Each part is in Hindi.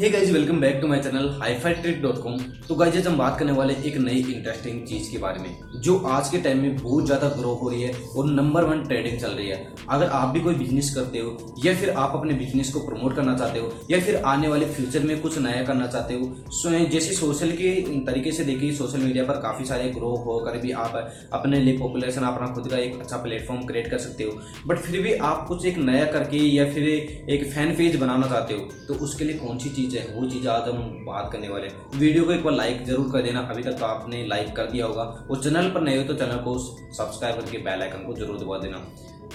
Hey guys welcome back to my channel हाईफाईट्रिक.com तो गाइज़ आज हम बात करने वाले एक नई इंटरेस्टिंग चीज़ के बारे में, जो आज के टाइम में बहुत ज़्यादा ग्रो हो रही है और नंबर वन ट्रेडिंग चल रही है। अगर आप भी कोई बिज़नेस करते हो, या फिर आप अपने बिज़नेस को प्रमोट करना चाहते हो, या फिर आने वाले फ्यूचर में कुछ नया करना चाहते हो जैसे सोशल के तरीके से देखिए सोशल मीडिया पर काफ़ी सारे ग्रो होकर भी आप अपने लिए पॉपुलेशन अपना खुद का एक अच्छा प्लेटफॉर्म क्रिएट कर सकते हो। बट फिर भी आप कुछ एक नया करके या फिर एक फ़ैन पेज बनाना चाहते हो तो उसके लिए कौन सी चीज़ चीज़ है, वो चीज़ आज हम बात करने वाले हैं। वीडियो को एक बार लाइक ज़रूर कर देना, अभी तक तो आपने लाइक कर दिया होगा। और चैनल पर नए हो तो चैनल को सब्सक्राइब करके बेल आइकन को ज़रूर दबा देना।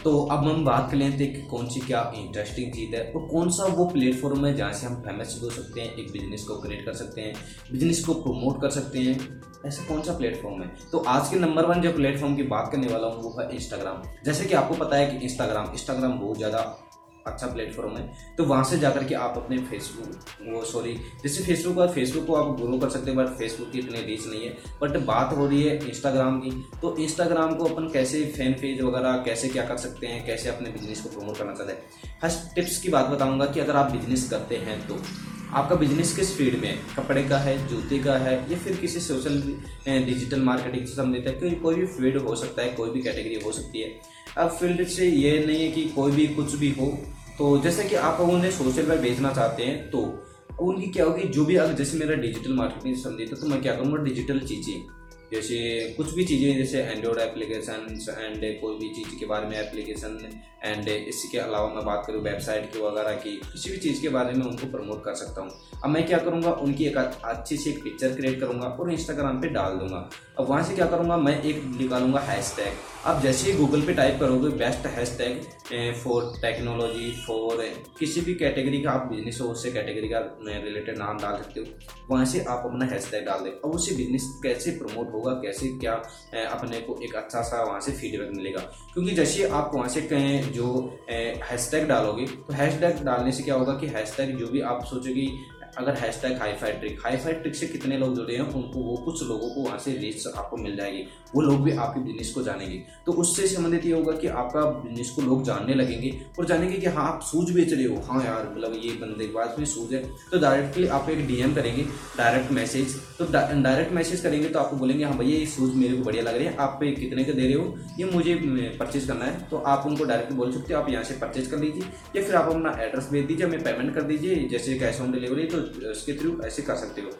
तो अब हम बात कर लेते हैं कि कौन सी क्या इंटरेस्टिंग चीज़ है और कौन सा वो प्लेटफॉर्म है जहाँ से हम फ़ेमस हो सकते हैं, एक बिज़नेस को क्रिएट कर सकते हैं बिज़नेस को प्रमोट कर सकते हैं। ऐसा कौन सा प्लेटफॉर्म है? तो आज के नंबर वन जो प्लेटफॉर्म की बात करने वाला हूँ, वो है इंस्टाग्राम जैसे कि आपको पता है कि इंस्टाग्राम इंस्टाग्राम बहुत ज़्यादा अच्छा प्लेटफॉर्म है तो वहाँ से जाकर के आप अपने फेसबुक वो सॉरी जैसे फेसबुक और फेसबुक को आप ग्रो कर सकते हैं बट फेसबुक की इतनी रीच नहीं है। बट बात हो रही है इंस्टाग्राम की तो इंस्टाग्राम को अपन कैसे फ़ैन पेज वगैरह कैसे क्या कर सकते हैं, कैसे अपने बिज़नेस को प्रमोट करना चाहते हैं? फ़र्स्ट टिप्स की बात बताऊँगा कि अगर आप बिज़नेस करते हैं तो। आपका बिज़नेस किस फ़ील्ड में है? कपड़े का है, जूते का है, या फिर किसी सोशल डिजिटल मार्केटिंग से संबंधित है? क्योंकि कोई भी फ़ील्ड हो सकता है, कोई भी कैटेगरी हो सकती है। अब फ़ील्ड से ये नहीं है कि कोई भी कुछ भी हो तो जैसे कि आप उन्हें सोशल पर भेजना चाहते हैं तो उनकी क्या होगी? जो भी, अगर जैसे मेरा डिजिटल मार्केटिंग से संबंधित है तो मैं क्या करूँगा? डिजिटल चीज़ें। जैसे कुछ भी चीज़ें, जैसे एंड्रॉयड एप्लीकेशन एंड कोई भी चीज़ के बारे में एप्लीकेशन एंड इसके अलावा मैं बात करूँ वेबसाइट की वगैरह की, किसी भी चीज़ के बारे में उनको प्रमोट कर सकता हूँ। अब मैं क्या करूँगा, उनकी एक अच्छी सी एक पिक्चर क्रिएट करूँगा और इंस्टाग्राम पर डाल दूँगा। अब वहाँ से क्या करूँगा, मैं एक निकालूँगा हैश टैग अब जैसे ही गूगल पे टाइप करोगे best hashtag for technology for किसी भी कैटेगरी का आप बिज़नेस हो, उससे कैटेगरी का रिलेटेड नाम डाल सकते हो। वहाँ से आप अपना हैश टैग डाल दें। और उससे बिज़नेस कैसे प्रमोट होगा, कैसे क्या अपने को एक अच्छा सा वहाँ से फीडबैक मिलेगा। क्योंकि जैसे आप वहाँ से कहें जो हैशटैग डालोगे तो हैशटैग डालने से क्या होगा कि हैशटैग जो भी आप सोचोगे अगर hashtag hi fi trick hi fi trick से कितने लोग जुड़े हैं, उनको वो कुछ लोगों को वहाँ से रीच आपको मिल जाएगी। वो लोग भी आपके बिज़नेस को जानेंगे। तो उससे संबंधित ये होगा कि आपका बिज़नेस को लोग जानने लगेंगे और जानेंगे कि हाँ आप सूज बेच रहे हो। हाँ यार मतलब ये बंदे के पास में सूज है। तो डायरेक्टली आप एक डीएम करेंगे डायरेक्ट मैसेज तो डायरेक्ट मैसेज करेंगे तो आपको बोलेंगे हाँ भैया, ये सूज मेरे को बढ़िया लग रही है। आप पे कितने का दे रहे हो? ये मुझे परचेज करना है। तो आप उनको डायरेक्ट बोल सकते हो, आप यहाँ से परचेज कर लीजिए या फिर आप अपना एड्रेस भेज दीजिए, हमें पेमेंट कर दीजिए। जैसे कैश ऑन डिलीवरी तो उसके थ्रू ऐसे कर सकते हो।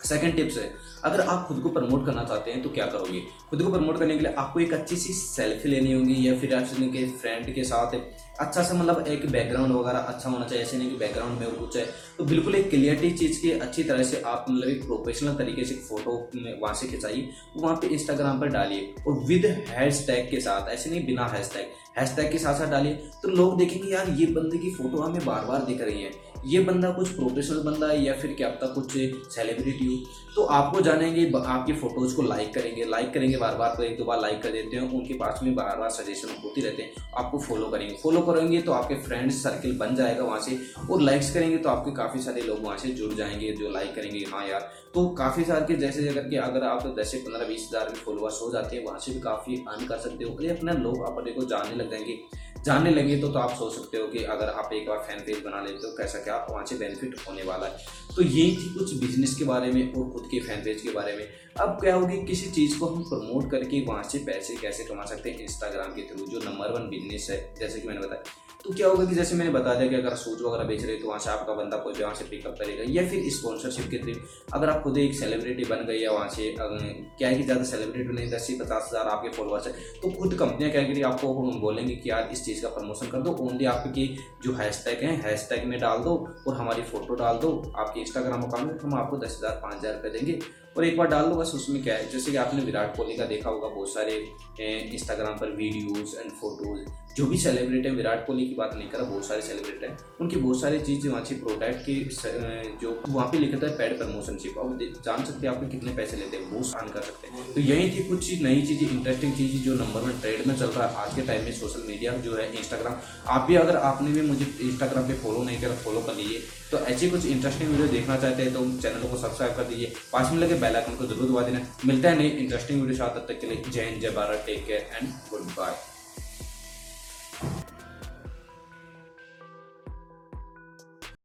सेकंड टिप्स है, अगर आप खुद को प्रमोट करना चाहते हैं तो क्या करोगे? खुद को प्रमोट करने के लिए आपको एक अच्छी सी सेल्फी लेनी होगी, या फिर आप के फ्रेंड के साथ अच्छा सा मतलब एक बैकग्राउंड वगैरह अच्छा होना चाहिए, ऐसे नहीं कि बैकग्राउंड में कुछ है। तो बिल्कुल एक क्लियरिटी चीज़ की अच्छी तरह से आप मतलब एक प्रोफेशनल तरीके से फ़ोटो वहाँ से खिंचाइए, वहाँ पे इंस्टाग्राम पर डालिए, और विद हैश टैग के साथ, ऐसे नहीं बिना हैश टैग हैश टैग के साथ साथ डालिए तो लोग देखेंगे, यार, ये बंदे की फ़ोटो हमें बार बार दिख रही है। ये बंदा कुछ प्रोफेशनल बंदा है या फिर क्या आपका कुछ सेलिब्रिटी हो? तो आपको जानेंगे आपकी फ़ोटोज़ को लाइक करेंगे। लाइक करेंगे बार बार तो एक दो बार लाइक कर देते हैं, उनके पास में बार बार सजेशन होती रहते हैं। आपको फॉलो करेंगे। फॉलो करेंगे तो आपके फ्रेंड्स सर्किल बन जाएगा वहाँ से और लाइक्स करेंगे तो आपके काफ़ी सारे लोग वहाँ से जुड़ जाएँगे, जो लाइक करेंगे। हाँ यार तो काफ़ी सारे के जैसे अगर कि अगर आप दस से पंद्रह बीस हज़ार में फॉलोअर्स हो जाते हैं, वहाँ से भी काफ़ी अर्न कर सकते हो। अपने लोग अपने को जानने लग जाएँगे। जानने लगे तो, तो आप सोच सकते हो कि अगर आप एक बार फ़ैन पेज बना लेते हो कैसा क्या वहाँ से बेनिफिट होने वाला है। तो ये थी कुछ बिज़नेस के बारे में और खुद के फ़ैन पेज के बारे में। अब क्या होगी किसी चीज़ को हम प्रमोट करके वहाँ से पैसे कैसे कमा सकते हैं इंस्टाग्राम के थ्रू जो नंबर वन बिज़नेस है जैसे कि मैंने बताया। तो क्या होगा कि जैसे मैंने बता दिया कि अगर सूट वगैरह बेच रहे तो वहाँ से आपका बंदा कोई वहाँ से पिकअप करेगा या फिर स्पॉन्सरशिप के थ्रू अगर आप खुद एक सेलिब्रिटी बन गई है वहाँ से क्या है कि ज़्यादा सेलिब्रिटी नहीं, दस से पचास हज़ार आपके फॉलोअर्स है तो खुद कंपनियाँ क्या करेगी आपको बोलेंगे कि यार इस चीज़ का प्रमोशन कर दो ओनली आपकी जो हैश टैग है हैश टैग में डाल दो और हमारी फ़ोटो डाल दो, आपके इंस्टाग्राम अकाउंट में, हम आपको दस हज़ार, पाँच हज़ार रुपये देंगे। और एक बार डाल दो बस उसमें क्या है, जैसे कि आपने विराट कोहली का देखा होगा, बहुत सारे इंस्टाग्राम पर वीडियोस एंड फ़ोटोज़ जो भी सेलिब्रिटी है, विराट कोहली की बात नहीं कर रहा बहुत सारे सेलिब्रिटी हैं, उनकी बहुत सारी चीज़ वहाँ से प्रोडक्ट की जो वहाँ पे लिखा था पेड प्रमोशनशिप अब जान सकते हैं आपने कितने पैसे लेते हैं, वो आन कर सकते हैं। तो यही थी कुछ चीज़ नई चीज़ें इंटरेस्टिंग चीज़ जो नंबर वन ट्रेड में चल रहा है आज के टाइम में सोशल मीडिया जो है इंस्टाग्राम आप भी अगर आपने भी मुझे इंस्टाग्राम पे फॉलो नहीं करा फॉलो कर लीजिए। तो ऐसी कुछ इंटरेस्टिंग वीडियो देखना चाहते हैं तो चैनल को सब्सक्राइब कर दीजिए। पास में लगे बेल आइकन को ज़रूर दबा देना। मिलता है नई इंटरेस्टिंग वीडियो साथ तक के लिए। जय हिंद, जय Bharat take care and goodbye